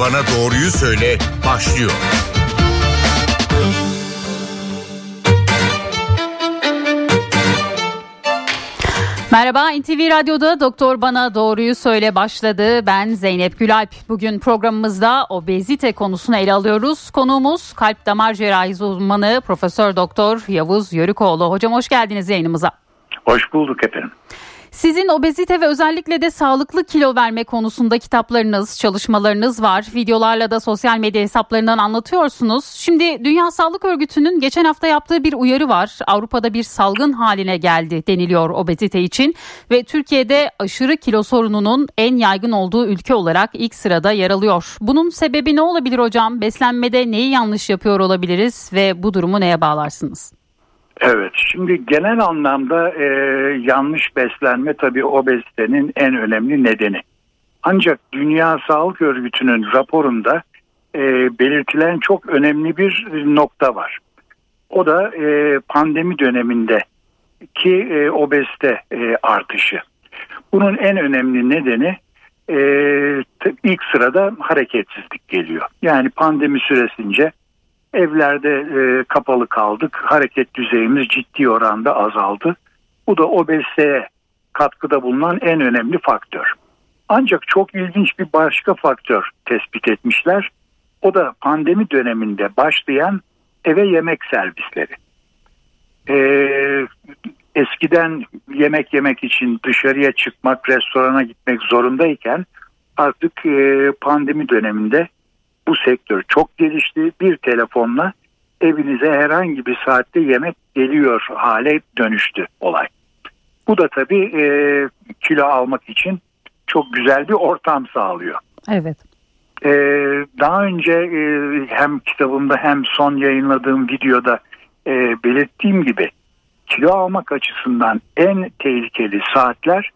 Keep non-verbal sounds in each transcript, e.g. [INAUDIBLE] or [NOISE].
Bana Doğruyu Söyle başlıyor. Merhaba NTV Radyo'da Doktor Bana Doğruyu Söyle başladı. Ben Zeynep Gülalp. Bugün programımızda obezite konusunu ele alıyoruz. Konuğumuz kalp damar cerrahisi uzmanı Profesör Doktor Yavuz Yörükoğlu. Hocam hoş geldiniz yayınımıza. Hoş bulduk efendim. Sizin obezite ve özellikle de sağlıklı kilo verme konusunda kitaplarınız, çalışmalarınız var. Videolarla da sosyal medya hesaplarından anlatıyorsunuz. Şimdi Dünya Sağlık Örgütü'nün geçen hafta yaptığı bir uyarı var. Avrupa'da bir salgın haline geldi deniliyor obezite için ve Türkiye'de aşırı kilo sorununun en yaygın olduğu ülke olarak ilk sırada yer alıyor. Bunun sebebi ne olabilir hocam? Beslenmede neyi yanlış yapıyor olabiliriz ve bu durumu neye bağlarsınız? Evet şimdi genel anlamda e, yanlış beslenme tabii obezitenin en önemli nedeni. Ancak Dünya Sağlık Örgütü'nün raporunda e, belirtilen çok önemli bir nokta var. O da e, pandemi döneminde ki e, obezite e, artışı. Bunun en önemli nedeni e, ilk sırada hareketsizlik geliyor. Yani pandemi süresince Evlerde e, kapalı kaldık. Hareket düzeyimiz ciddi oranda azaldı. Bu da obeziteye katkıda bulunan en önemli faktör. Ancak çok ilginç bir başka faktör tespit etmişler. O da pandemi döneminde başlayan eve yemek servisleri. Ee, eskiden yemek yemek için dışarıya çıkmak, restorana gitmek zorundayken artık e, pandemi döneminde bu sektör çok gelişti. Bir telefonla evinize herhangi bir saatte yemek geliyor hale dönüştü olay. Bu da tabii e, kilo almak için çok güzel bir ortam sağlıyor. Evet. E, daha önce e, hem kitabımda hem son yayınladığım videoda e, belirttiğim gibi kilo almak açısından en tehlikeli saatler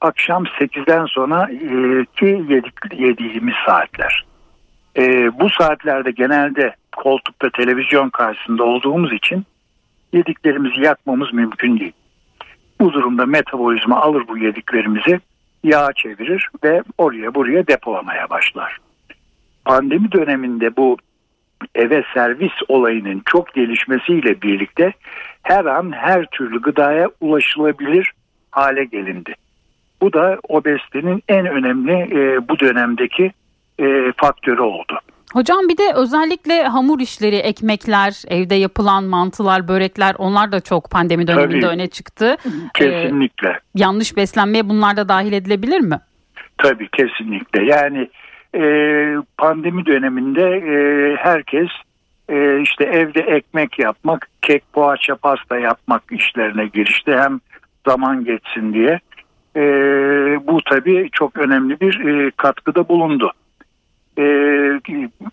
akşam 8'den sonra e, ki yediğimiz saatler. E, bu saatlerde genelde koltukta televizyon karşısında olduğumuz için yediklerimizi yakmamız mümkün değil. Bu durumda metabolizma alır bu yediklerimizi yağ çevirir ve oraya buraya depolamaya başlar. Pandemi döneminde bu eve servis olayının çok gelişmesiyle birlikte her an her türlü gıdaya ulaşılabilir hale gelindi. Bu da obezitenin en önemli e, bu dönemdeki e, faktörü oldu. Hocam bir de özellikle hamur işleri, ekmekler, evde yapılan mantılar, börekler onlar da çok pandemi döneminde Tabii, öne çıktı. Kesinlikle. Ee, yanlış beslenmeye bunlar da dahil edilebilir mi? Tabii kesinlikle. Yani e, pandemi döneminde e, herkes e, işte evde ekmek yapmak, kek, poğaça, pasta yapmak işlerine girişti. Hem zaman geçsin diye. E, bu tabii çok önemli bir e, katkıda bulundu e,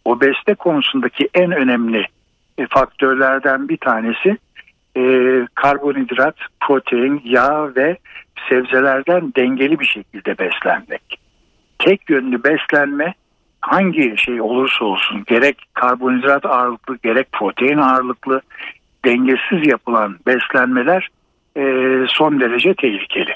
obezite konusundaki en önemli e, faktörlerden bir tanesi e, karbonhidrat, protein, yağ ve sebzelerden dengeli bir şekilde beslenmek. Tek yönlü beslenme hangi şey olursa olsun gerek karbonhidrat ağırlıklı gerek protein ağırlıklı dengesiz yapılan beslenmeler e, son derece tehlikeli.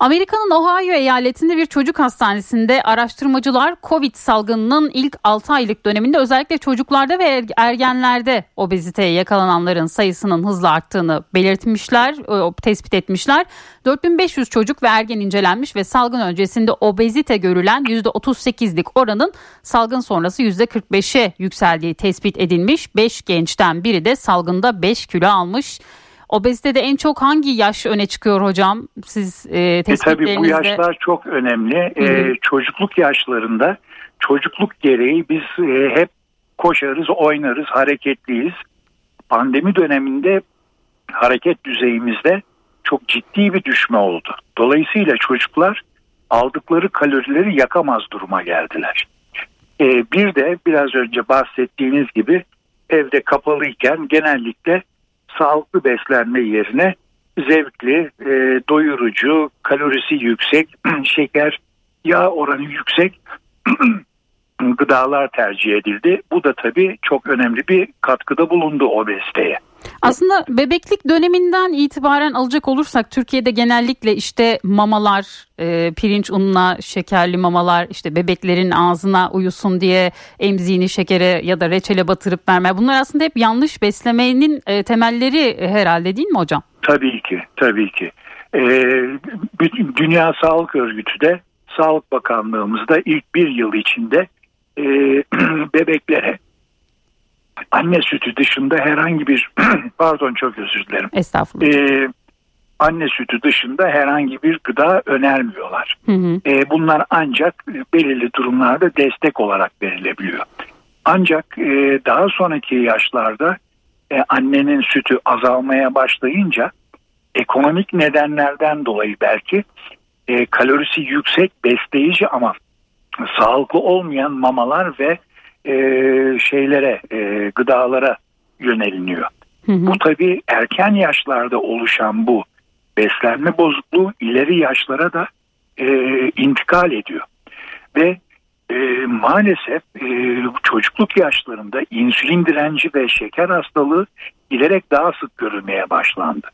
Amerika'nın Ohio eyaletinde bir çocuk hastanesinde araştırmacılar Covid salgınının ilk 6 aylık döneminde özellikle çocuklarda ve er-, ergenlerde obeziteye yakalananların sayısının hızla arttığını belirtmişler, tespit etmişler. 4500 çocuk ve ergen incelenmiş ve salgın öncesinde obezite görülen %38'lik oranın salgın sonrası %45'e yükseldiği tespit edilmiş. 5 gençten biri de salgında 5 kilo almış. Obezitede en çok hangi yaş öne çıkıyor hocam? Siz e, tespitlerinizde... E, tabii bu yaşlar çok önemli. E, çocukluk yaşlarında çocukluk gereği biz e, hep koşarız, oynarız, hareketliyiz. Pandemi döneminde hareket düzeyimizde çok ciddi bir düşme oldu. Dolayısıyla çocuklar aldıkları kalorileri yakamaz duruma geldiler. E, bir de biraz önce bahsettiğiniz gibi evde kapalıyken genellikle sağlıklı beslenme yerine zevkli, e, doyurucu, kalorisi yüksek, [CLEARS THROAT] şeker, yağ oranı yüksek [CLEARS THROAT] gıdalar tercih edildi. Bu da tabii çok önemli bir katkıda bulundu obeziteye. Aslında bebeklik döneminden itibaren alacak olursak Türkiye'de genellikle işte mamalar, e, pirinç ununa şekerli mamalar, işte bebeklerin ağzına uyusun diye emziğini şekere ya da reçele batırıp verme. Bunlar aslında hep yanlış beslemenin e, temelleri herhalde değil mi hocam? Tabii ki, tabii ki. E, Dünya Sağlık Örgütü de Sağlık Bakanlığımızda ilk bir yıl içinde e, [CLEARS THROAT] bebeklere anne sütü dışında herhangi bir [CLEARS THROAT] pardon çok özür dilerim. Estağfurullah. Ee, anne sütü dışında herhangi bir gıda önermiyorlar. Hı hı. Ee, bunlar ancak belirli durumlarda destek olarak verilebiliyor. Ancak e, daha sonraki yaşlarda e, annenin sütü azalmaya başlayınca ekonomik nedenlerden dolayı belki e, kalorisi yüksek besleyici ama sağlıklı olmayan mamalar ve e, şeylere, e, gıdalara yöneliniyor. Hı hı. Bu tabii erken yaşlarda oluşan bu beslenme bozukluğu ileri yaşlara da e, intikal ediyor. Ve e, maalesef e, çocukluk yaşlarında insülin direnci ve şeker hastalığı giderek daha sık görülmeye başlandı.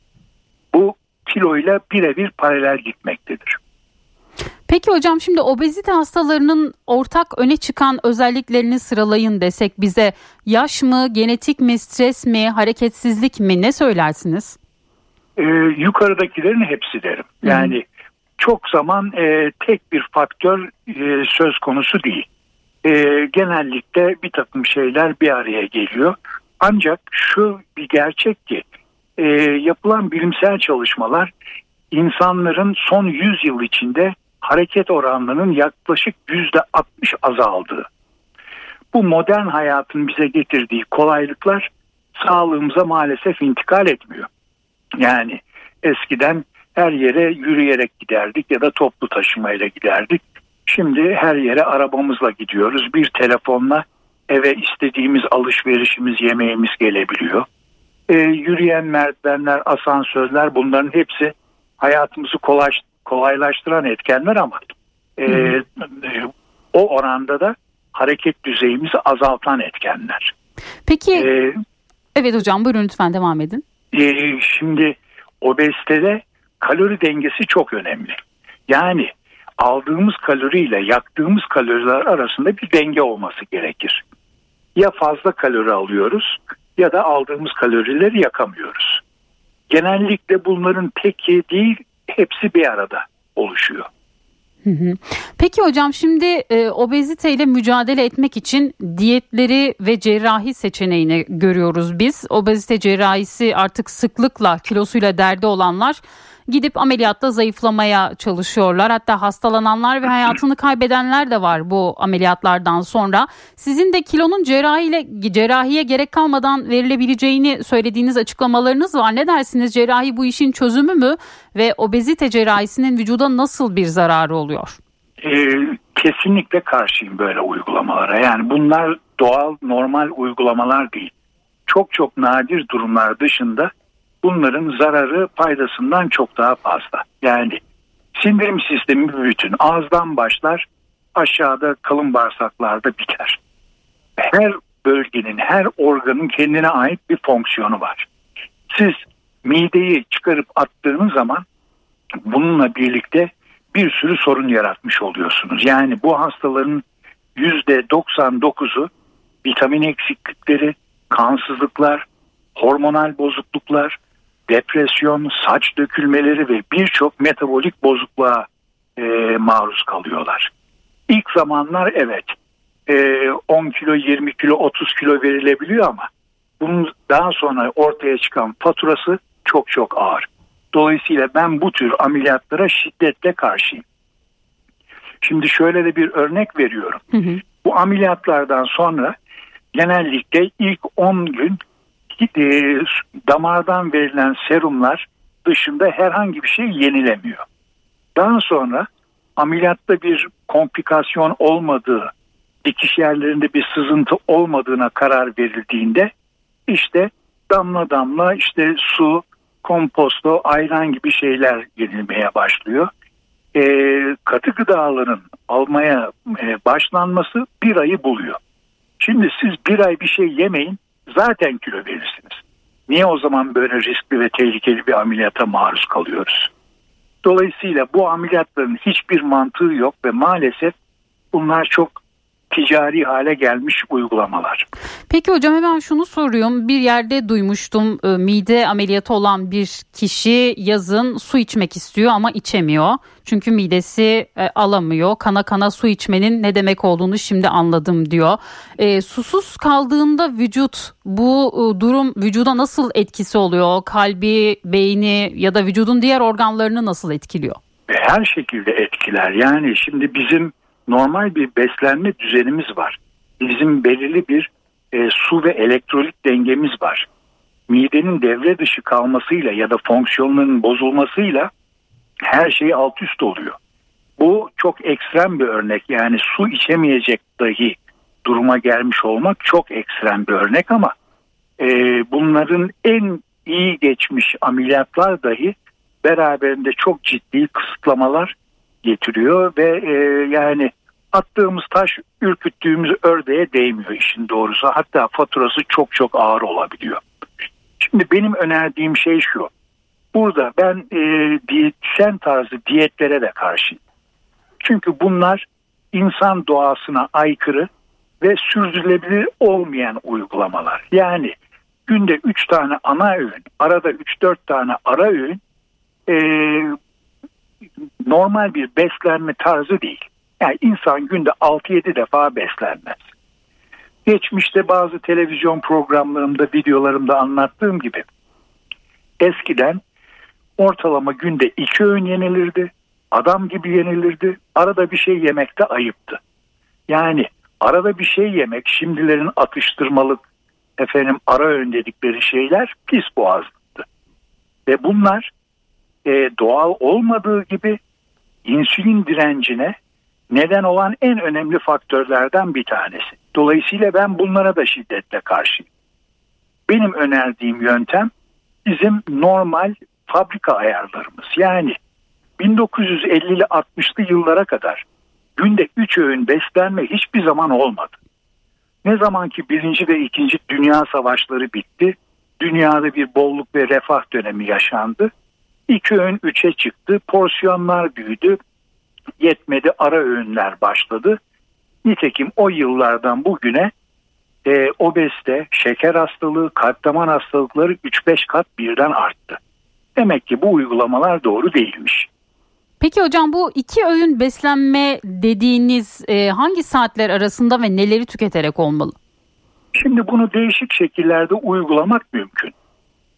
Bu kiloyla birebir paralel gitmektedir. Peki hocam şimdi obezite hastalarının ortak öne çıkan özelliklerini sıralayın desek bize yaş mı, genetik mi, stres mi, hareketsizlik mi ne söylersiniz? Ee, yukarıdakilerin hepsi derim. Yani Hı. çok zaman e, tek bir faktör e, söz konusu değil. E, genellikle bir takım şeyler bir araya geliyor. Ancak şu bir gerçek ki e, yapılan bilimsel çalışmalar insanların son 100 yıl içinde hareket oranlarının yaklaşık yüzde 60 azaldığı. Bu modern hayatın bize getirdiği kolaylıklar sağlığımıza maalesef intikal etmiyor. Yani eskiden her yere yürüyerek giderdik ya da toplu taşımayla giderdik. Şimdi her yere arabamızla gidiyoruz. Bir telefonla eve istediğimiz alışverişimiz, yemeğimiz gelebiliyor. E, yürüyen merdivenler, asansörler bunların hepsi hayatımızı kolay, kolaylaştıran etkenler ama e, e, o oranda da hareket düzeyimizi azaltan etkenler. Peki ee, evet hocam buyurun lütfen devam edin. E, şimdi obezitede kalori dengesi çok önemli. Yani aldığımız kaloriyle yaktığımız kaloriler arasında bir denge olması gerekir. Ya fazla kalori alıyoruz ya da aldığımız kalorileri yakamıyoruz. Genellikle bunların teki değil hepsi bir arada oluşuyor. Peki hocam şimdi e, obeziteyle mücadele etmek için diyetleri ve cerrahi seçeneğini görüyoruz biz. Obezite cerrahisi artık sıklıkla kilosuyla derdi olanlar gidip ameliyatta zayıflamaya çalışıyorlar. Hatta hastalananlar ve hayatını kaybedenler de var bu ameliyatlardan sonra. Sizin de kilonun cerrahiyle cerrahiye gerek kalmadan verilebileceğini söylediğiniz açıklamalarınız var. Ne dersiniz? Cerrahi bu işin çözümü mü ve obezite cerrahisinin vücuda nasıl bir zararı oluyor? Ee, kesinlikle karşıyım böyle uygulamalara. Yani bunlar doğal, normal uygulamalar değil. Çok çok nadir durumlar dışında bunların zararı faydasından çok daha fazla. Yani sindirim sistemi bir bütün ağızdan başlar aşağıda kalın bağırsaklarda biter. Her bölgenin her organın kendine ait bir fonksiyonu var. Siz mideyi çıkarıp attığınız zaman bununla birlikte bir sürü sorun yaratmış oluyorsunuz. Yani bu hastaların yüzde 99'u vitamin eksiklikleri, kansızlıklar, hormonal bozukluklar, depresyon, saç dökülmeleri ve birçok metabolik bozukluğa e, maruz kalıyorlar. İlk zamanlar evet e, 10 kilo, 20 kilo, 30 kilo verilebiliyor ama bunun daha sonra ortaya çıkan faturası çok çok ağır. Dolayısıyla ben bu tür ameliyatlara şiddetle karşıyım. Şimdi şöyle de bir örnek veriyorum. Hı hı. Bu ameliyatlardan sonra genellikle ilk 10 gün e, damardan verilen serumlar dışında herhangi bir şey yenilemiyor. Daha sonra ameliyatta bir komplikasyon olmadığı, dikiş yerlerinde bir sızıntı olmadığına karar verildiğinde işte damla damla işte su, komposto, ayran gibi şeyler yenilmeye başlıyor. E, katı gıdaların almaya e, başlanması bir ayı buluyor. Şimdi siz bir ay bir şey yemeyin zaten kilo verirsiniz. Niye o zaman böyle riskli ve tehlikeli bir ameliyata maruz kalıyoruz? Dolayısıyla bu ameliyatların hiçbir mantığı yok ve maalesef bunlar çok ticari hale gelmiş uygulamalar. Peki hocam hemen şunu soruyorum. Bir yerde duymuştum e, mide ameliyatı olan bir kişi yazın su içmek istiyor ama içemiyor. Çünkü midesi e, alamıyor. Kana kana su içmenin ne demek olduğunu şimdi anladım diyor. E, susuz kaldığında vücut bu e, durum vücuda nasıl etkisi oluyor? Kalbi, beyni ya da vücudun diğer organlarını nasıl etkiliyor? Her şekilde etkiler. Yani şimdi bizim normal bir beslenme düzenimiz var. Bizim belirli bir e, su ve elektrolit dengemiz var. Midenin devre dışı kalmasıyla ya da fonksiyonlarının bozulmasıyla her şey alt üst oluyor. Bu çok ekstrem bir örnek yani su içemeyecek dahi duruma gelmiş olmak çok ekstrem bir örnek ama e, bunların en iyi geçmiş ameliyatlar dahi beraberinde çok ciddi kısıtlamalar getiriyor ve e, yani attığımız taş ürküttüğümüz ördeğe değmiyor işin doğrusu. Hatta faturası çok çok ağır olabiliyor. Şimdi benim önerdiğim şey şu. Burada ben e, diyetisyen tarzı diyetlere de karşıyım. Çünkü bunlar insan doğasına aykırı ve sürdürülebilir olmayan uygulamalar. Yani günde 3 tane ana öğün, arada 3-4 tane ara öğün e, normal bir beslenme tarzı değil. Yani insan günde 6-7 defa beslenmez. Geçmişte bazı televizyon programlarımda, videolarımda anlattığım gibi eskiden ortalama günde iki öğün yenilirdi. Adam gibi yenilirdi. Arada bir şey yemekte ayıptı. Yani arada bir şey yemek şimdilerin atıştırmalık efendim ara öğün dedikleri şeyler pis boğazlıktı. Ve bunlar e, doğal olmadığı gibi insülin direncine neden olan en önemli faktörlerden bir tanesi. Dolayısıyla ben bunlara da şiddetle karşıyım. Benim önerdiğim yöntem bizim normal fabrika ayarlarımız. Yani 1950'li 60'lı yıllara kadar günde 3 öğün beslenme hiçbir zaman olmadı. Ne zaman ki birinci ve ikinci dünya savaşları bitti, dünyada bir bolluk ve refah dönemi yaşandı. İki öğün üçe çıktı, porsiyonlar büyüdü, yetmedi ara öğünler başladı. Nitekim o yıllardan bugüne e, obezite, şeker hastalığı, kalp damar hastalıkları 3-5 kat birden arttı. Demek ki bu uygulamalar doğru değilmiş. Peki hocam bu iki öğün beslenme dediğiniz e, hangi saatler arasında ve neleri tüketerek olmalı? Şimdi bunu değişik şekillerde uygulamak mümkün.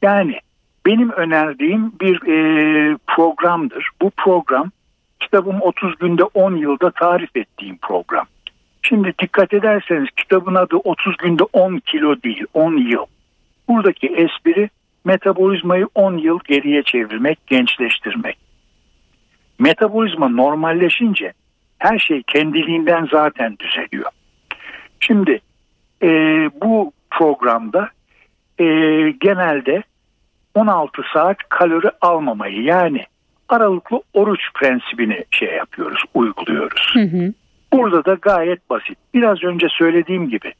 Yani benim önerdiğim bir e, programdır. Bu program kitabım 30 günde 10 yılda tarif ettiğim program. Şimdi dikkat ederseniz kitabın adı 30 günde 10 kilo değil 10 yıl. Buradaki espri metabolizmayı 10 yıl geriye çevirmek, gençleştirmek. Metabolizma normalleşince her şey kendiliğinden zaten düzeliyor. Şimdi e, bu programda e, genelde 16 saat kalori almamayı yani aralıklı oruç prensibini şey yapıyoruz, uyguluyoruz. Hı hı. Burada da gayet basit. Biraz önce söylediğim gibi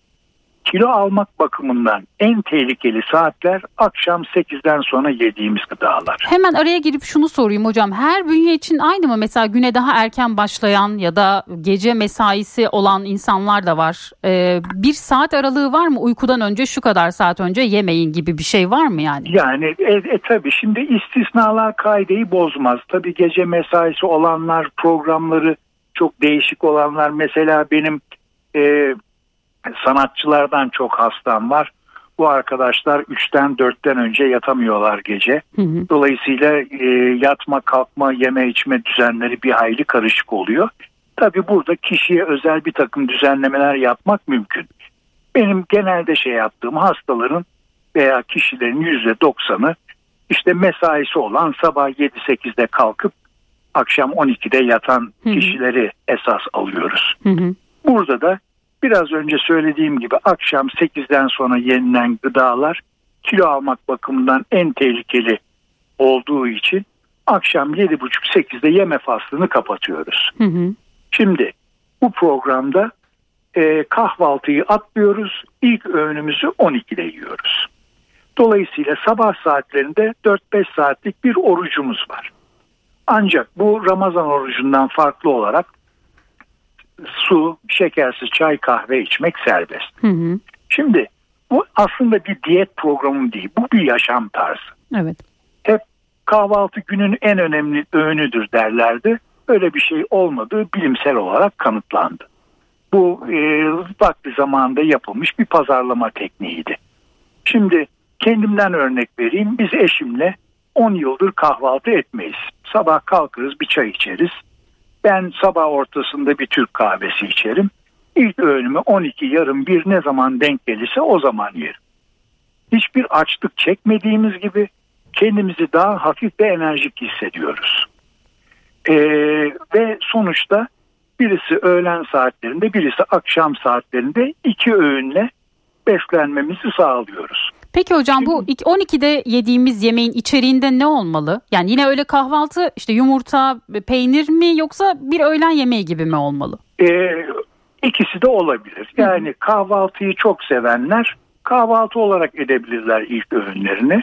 kilo almak bakımından en tehlikeli saatler akşam 8'den sonra yediğimiz gıdalar. Hemen araya girip şunu sorayım hocam. Her bünye için aynı mı? Mesela güne daha erken başlayan ya da gece mesaisi olan insanlar da var. Ee, bir saat aralığı var mı? Uykudan önce şu kadar saat önce yemeyin gibi bir şey var mı yani? Yani e, e, tabii şimdi istisnalar kaideyi bozmaz. Tabii gece mesaisi olanlar programları çok değişik olanlar mesela benim e, sanatçılardan çok hastam var. Bu arkadaşlar 3'ten 4'ten önce yatamıyorlar gece. Hı hı. Dolayısıyla e, yatma, kalkma, yeme içme düzenleri bir hayli karışık oluyor. Tabi burada kişiye özel bir takım düzenlemeler yapmak mümkün. Benim genelde şey yaptığım hastaların veya kişilerin %90'ı işte mesaisi olan sabah 7-8'de kalkıp akşam 12'de yatan hı hı. kişileri esas alıyoruz. Hı hı. Burada da biraz önce söylediğim gibi akşam 8'den sonra yenilen gıdalar kilo almak bakımından en tehlikeli olduğu için akşam 7.30-8'de yeme faslını kapatıyoruz. Hı hı. Şimdi bu programda e, kahvaltıyı atlıyoruz. İlk öğünümüzü 12'de yiyoruz. Dolayısıyla sabah saatlerinde 4-5 saatlik bir orucumuz var. Ancak bu Ramazan orucundan farklı olarak su, şekersiz çay, kahve içmek serbest. Hı hı. Şimdi bu aslında bir diyet programı değil. Bu bir yaşam tarzı. Evet. Hep kahvaltı günün en önemli öğünüdür derlerdi. Öyle bir şey olmadığı bilimsel olarak kanıtlandı. Bu e, vakti zamanında yapılmış bir pazarlama tekniğiydi. Şimdi kendimden örnek vereyim. Biz eşimle 10 yıldır kahvaltı etmeyiz. Sabah kalkarız bir çay içeriz. Ben sabah ortasında bir Türk kahvesi içerim. İlk öğünümü 12 yarım bir ne zaman denk gelirse o zaman yerim. Hiçbir açlık çekmediğimiz gibi kendimizi daha hafif ve enerjik hissediyoruz. Ee, ve sonuçta birisi öğlen saatlerinde birisi akşam saatlerinde iki öğünle beslenmemizi sağlıyoruz. Peki hocam bu 12'de yediğimiz yemeğin içeriğinde ne olmalı? Yani yine öyle kahvaltı işte yumurta, peynir mi yoksa bir öğlen yemeği gibi mi olmalı? Ee, ikisi de olabilir. Yani kahvaltıyı çok sevenler kahvaltı olarak edebilirler ilk öğünlerini.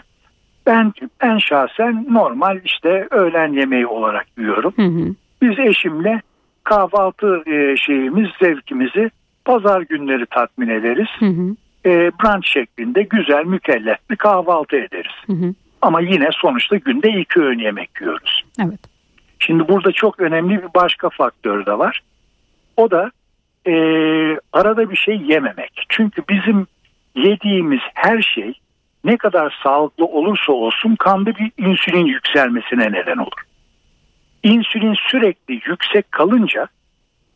Ben ben şahsen normal işte öğlen yemeği olarak yiyorum. Hı hı. Biz eşimle kahvaltı e, şeyimiz, zevkimizi pazar günleri tatmin ederiz. Hı hı e, brunch şeklinde güzel mükellef bir kahvaltı ederiz. Hı hı. Ama yine sonuçta günde iki öğün yemek yiyoruz. Evet. Şimdi burada çok önemli bir başka faktör de var. O da e, arada bir şey yememek. Çünkü bizim yediğimiz her şey ne kadar sağlıklı olursa olsun kanda bir insülin yükselmesine neden olur. İnsülin sürekli yüksek kalınca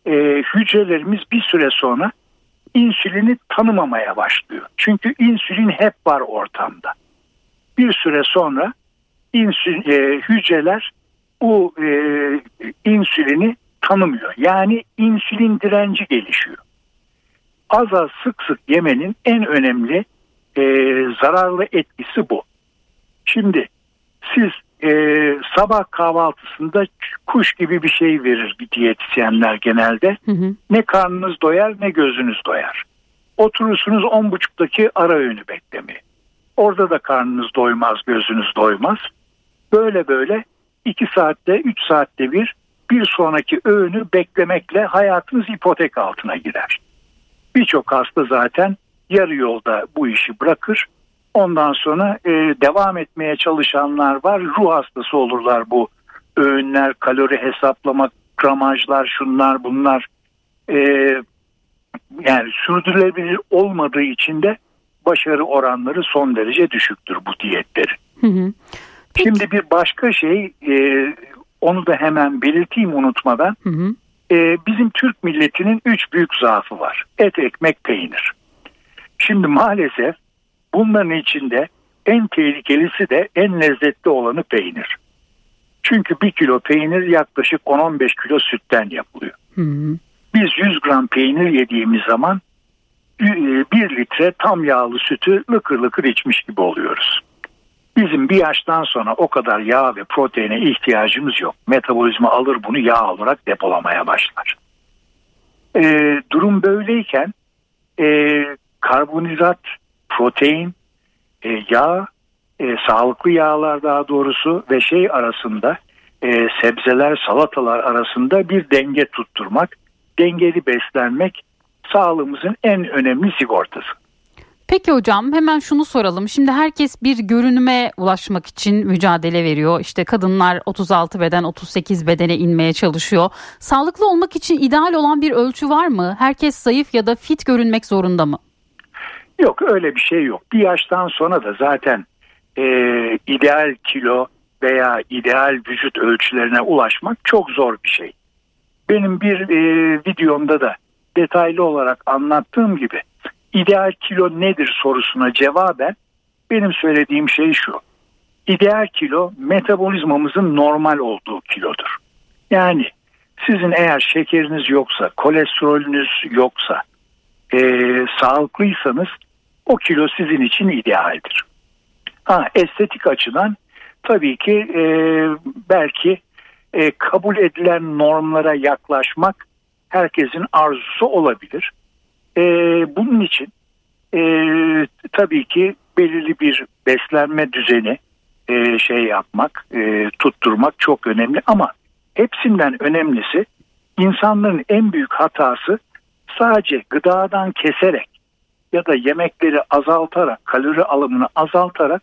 e, hücrelerimiz bir süre sonra insülini tanımamaya başlıyor. Çünkü insülin hep var ortamda. Bir süre sonra insülin, e, hücreler bu e, insülini tanımıyor. Yani insülin direnci gelişiyor. Az az sık sık yemenin en önemli e, zararlı etkisi bu. Şimdi siz e, sabah kahvaltısında kuş gibi bir şey verir bir diyetisyenler genelde. Hı hı. Ne karnınız doyar ne gözünüz doyar. Oturursunuz on buçuktaki ara öğünü beklemeye. Orada da karnınız doymaz, gözünüz doymaz. Böyle böyle iki saatte, üç saatte bir bir sonraki öğünü beklemekle hayatınız ipotek altına girer. Birçok hasta zaten yarı yolda bu işi bırakır Ondan sonra e, devam etmeye çalışanlar var. Ruh hastası olurlar bu öğünler, kalori hesaplamak, gramajlar, şunlar bunlar. E, yani sürdürülebilir olmadığı için de başarı oranları son derece düşüktür bu diyetleri. Hı hı. Şimdi bir başka şey e, onu da hemen belirteyim unutmadan. Hı hı. E, bizim Türk milletinin üç büyük zaafı var. Et, ekmek, peynir. Şimdi maalesef Bunların içinde en tehlikelisi de en lezzetli olanı peynir. Çünkü bir kilo peynir yaklaşık 10-15 kilo sütten yapılıyor. Hı Biz 100 gram peynir yediğimiz zaman 1 e, litre tam yağlı sütü lıkır lıkır içmiş gibi oluyoruz. Bizim bir yaştan sonra o kadar yağ ve proteine ihtiyacımız yok. Metabolizma alır bunu yağ olarak depolamaya başlar. Ee, durum böyleyken e, karbonhidrat protein, e, yağ, e, sağlıklı yağlar daha doğrusu ve şey arasında e, sebzeler, salatalar arasında bir denge tutturmak, dengeli beslenmek sağlığımızın en önemli sigortası. Peki hocam hemen şunu soralım. Şimdi herkes bir görünüme ulaşmak için mücadele veriyor. İşte kadınlar 36 beden 38 bedene inmeye çalışıyor. Sağlıklı olmak için ideal olan bir ölçü var mı? Herkes zayıf ya da fit görünmek zorunda mı? Yok öyle bir şey yok. Bir yaştan sonra da zaten e, ideal kilo veya ideal vücut ölçülerine ulaşmak çok zor bir şey. Benim bir e, videomda da detaylı olarak anlattığım gibi ideal kilo nedir sorusuna cevaben benim söylediğim şey şu. İdeal kilo metabolizmamızın normal olduğu kilodur. Yani sizin eğer şekeriniz yoksa, kolesterolünüz yoksa, e, sağlıklıysanız o kilo sizin için idealdir. Ha, estetik açıdan tabii ki e, belki e, kabul edilen normlara yaklaşmak herkesin arzusu olabilir. E, bunun için e, tabii ki belirli bir beslenme düzeni e, şey yapmak, e, tutturmak çok önemli ama hepsinden önemlisi insanların en büyük hatası sadece gıdadan keserek ya da yemekleri azaltarak, kalori alımını azaltarak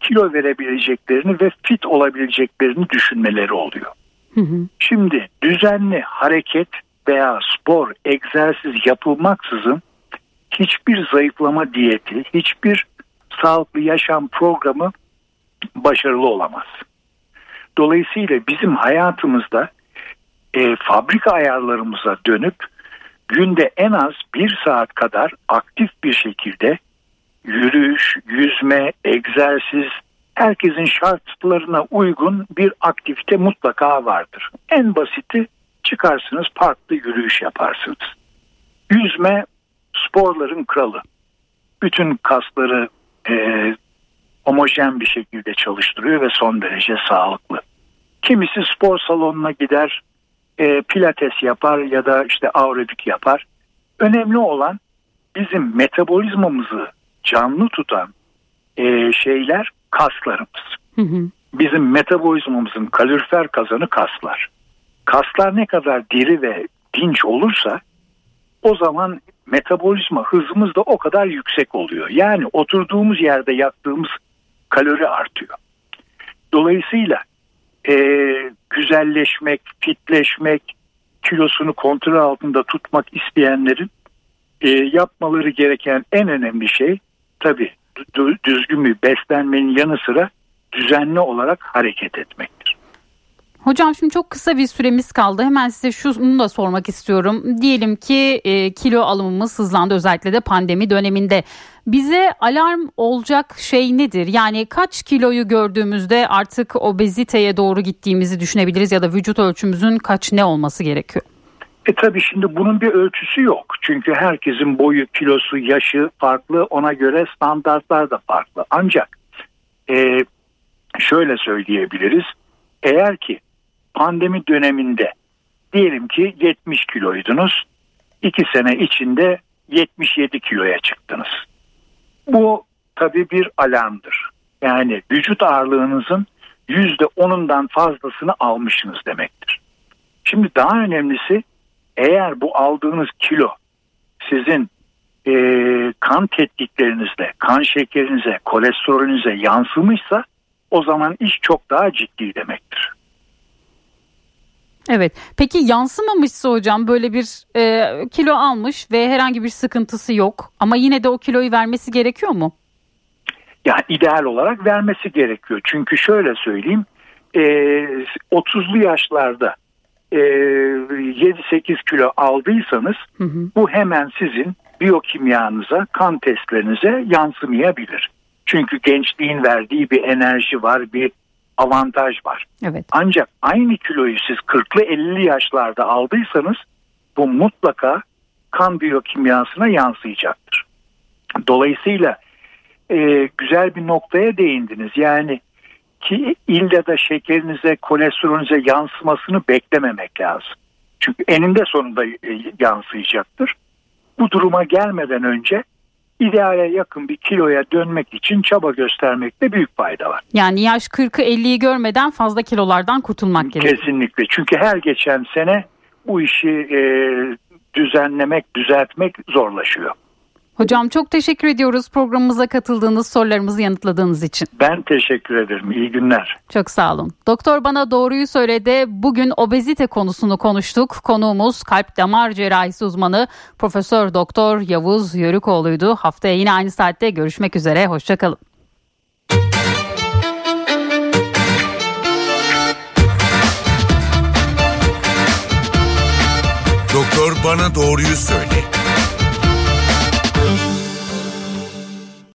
kilo verebileceklerini ve fit olabileceklerini düşünmeleri oluyor. Hı hı. Şimdi düzenli hareket veya spor, egzersiz yapılmaksızın hiçbir zayıflama diyeti, hiçbir sağlıklı yaşam programı başarılı olamaz. Dolayısıyla bizim hayatımızda e, fabrika ayarlarımıza dönüp günde en az bir saat kadar aktif bir şekilde yürüyüş, yüzme, egzersiz, herkesin şartlarına uygun bir aktivite mutlaka vardır. En basiti çıkarsınız parkta yürüyüş yaparsınız. Yüzme sporların kralı. Bütün kasları e, homojen bir şekilde çalıştırıyor ve son derece sağlıklı. Kimisi spor salonuna gider, e, pilates yapar ya da işte aerobik yapar. Önemli olan bizim metabolizmamızı canlı tutan e, şeyler kaslarımız. Hı hı. Bizim metabolizmamızın kalorifer kazanı kaslar. Kaslar ne kadar diri ve dinç olursa o zaman metabolizma hızımız da o kadar yüksek oluyor. Yani oturduğumuz yerde yaktığımız kalori artıyor. Dolayısıyla e, güzelleşmek, fitleşmek, kilosunu kontrol altında tutmak isteyenlerin e, yapmaları gereken en önemli şey tabi düzgün bir beslenmenin yanı sıra düzenli olarak hareket etmektir. Hocam şimdi çok kısa bir süremiz kaldı. Hemen size şunu da sormak istiyorum. Diyelim ki e, kilo alımımız hızlandı özellikle de pandemi döneminde. Bize alarm olacak şey nedir? Yani kaç kiloyu gördüğümüzde artık obeziteye doğru gittiğimizi düşünebiliriz ya da vücut ölçümüzün kaç ne olması gerekiyor? E tabii şimdi bunun bir ölçüsü yok. Çünkü herkesin boyu, kilosu, yaşı farklı. Ona göre standartlar da farklı. Ancak e, şöyle söyleyebiliriz. Eğer ki pandemi döneminde diyelim ki 70 kiloydunuz. 2 sene içinde 77 kiloya çıktınız. Bu tabii bir alarmdır. Yani vücut ağırlığınızın %10'undan fazlasını almışsınız demektir. Şimdi daha önemlisi eğer bu aldığınız kilo sizin e, kan tetkiklerinizle, kan şekerinize, kolesterolünüze yansımışsa o zaman iş çok daha ciddi demektir. Evet. Peki yansımamışsa hocam böyle bir e, kilo almış ve herhangi bir sıkıntısı yok ama yine de o kiloyu vermesi gerekiyor mu? Yani ideal olarak vermesi gerekiyor. Çünkü şöyle söyleyeyim e, 30'lu yaşlarda e, 7-8 kilo aldıysanız hı hı. bu hemen sizin biyokimyanıza, kan testlerinize yansımayabilir. Çünkü gençliğin verdiği bir enerji var, bir avantaj var. Evet. Ancak aynı kiloyu siz 40'lı 50'li yaşlarda aldıysanız bu mutlaka kan biyokimyasına yansıyacaktır. Dolayısıyla e, güzel bir noktaya değindiniz. Yani ki illa da şekerinize, kolesterolünüze yansımasını beklememek lazım. Çünkü eninde sonunda e, yansıyacaktır. Bu duruma gelmeden önce ideale yakın bir kiloya dönmek için çaba göstermekte büyük fayda var. Yani yaş 40'ı 50'yi görmeden fazla kilolardan kurtulmak gerekiyor. Kesinlikle. Çünkü her geçen sene bu işi e, düzenlemek, düzeltmek zorlaşıyor. Hocam çok teşekkür ediyoruz programımıza katıldığınız sorularımızı yanıtladığınız için. Ben teşekkür ederim. İyi günler. Çok sağ olun. Doktor bana doğruyu söyledi. Bugün obezite konusunu konuştuk. Konuğumuz kalp damar cerrahisi uzmanı Profesör Doktor Yavuz Yörükoğlu'ydu. Haftaya yine aynı saatte görüşmek üzere. Hoşçakalın. Doktor bana doğruyu söyle.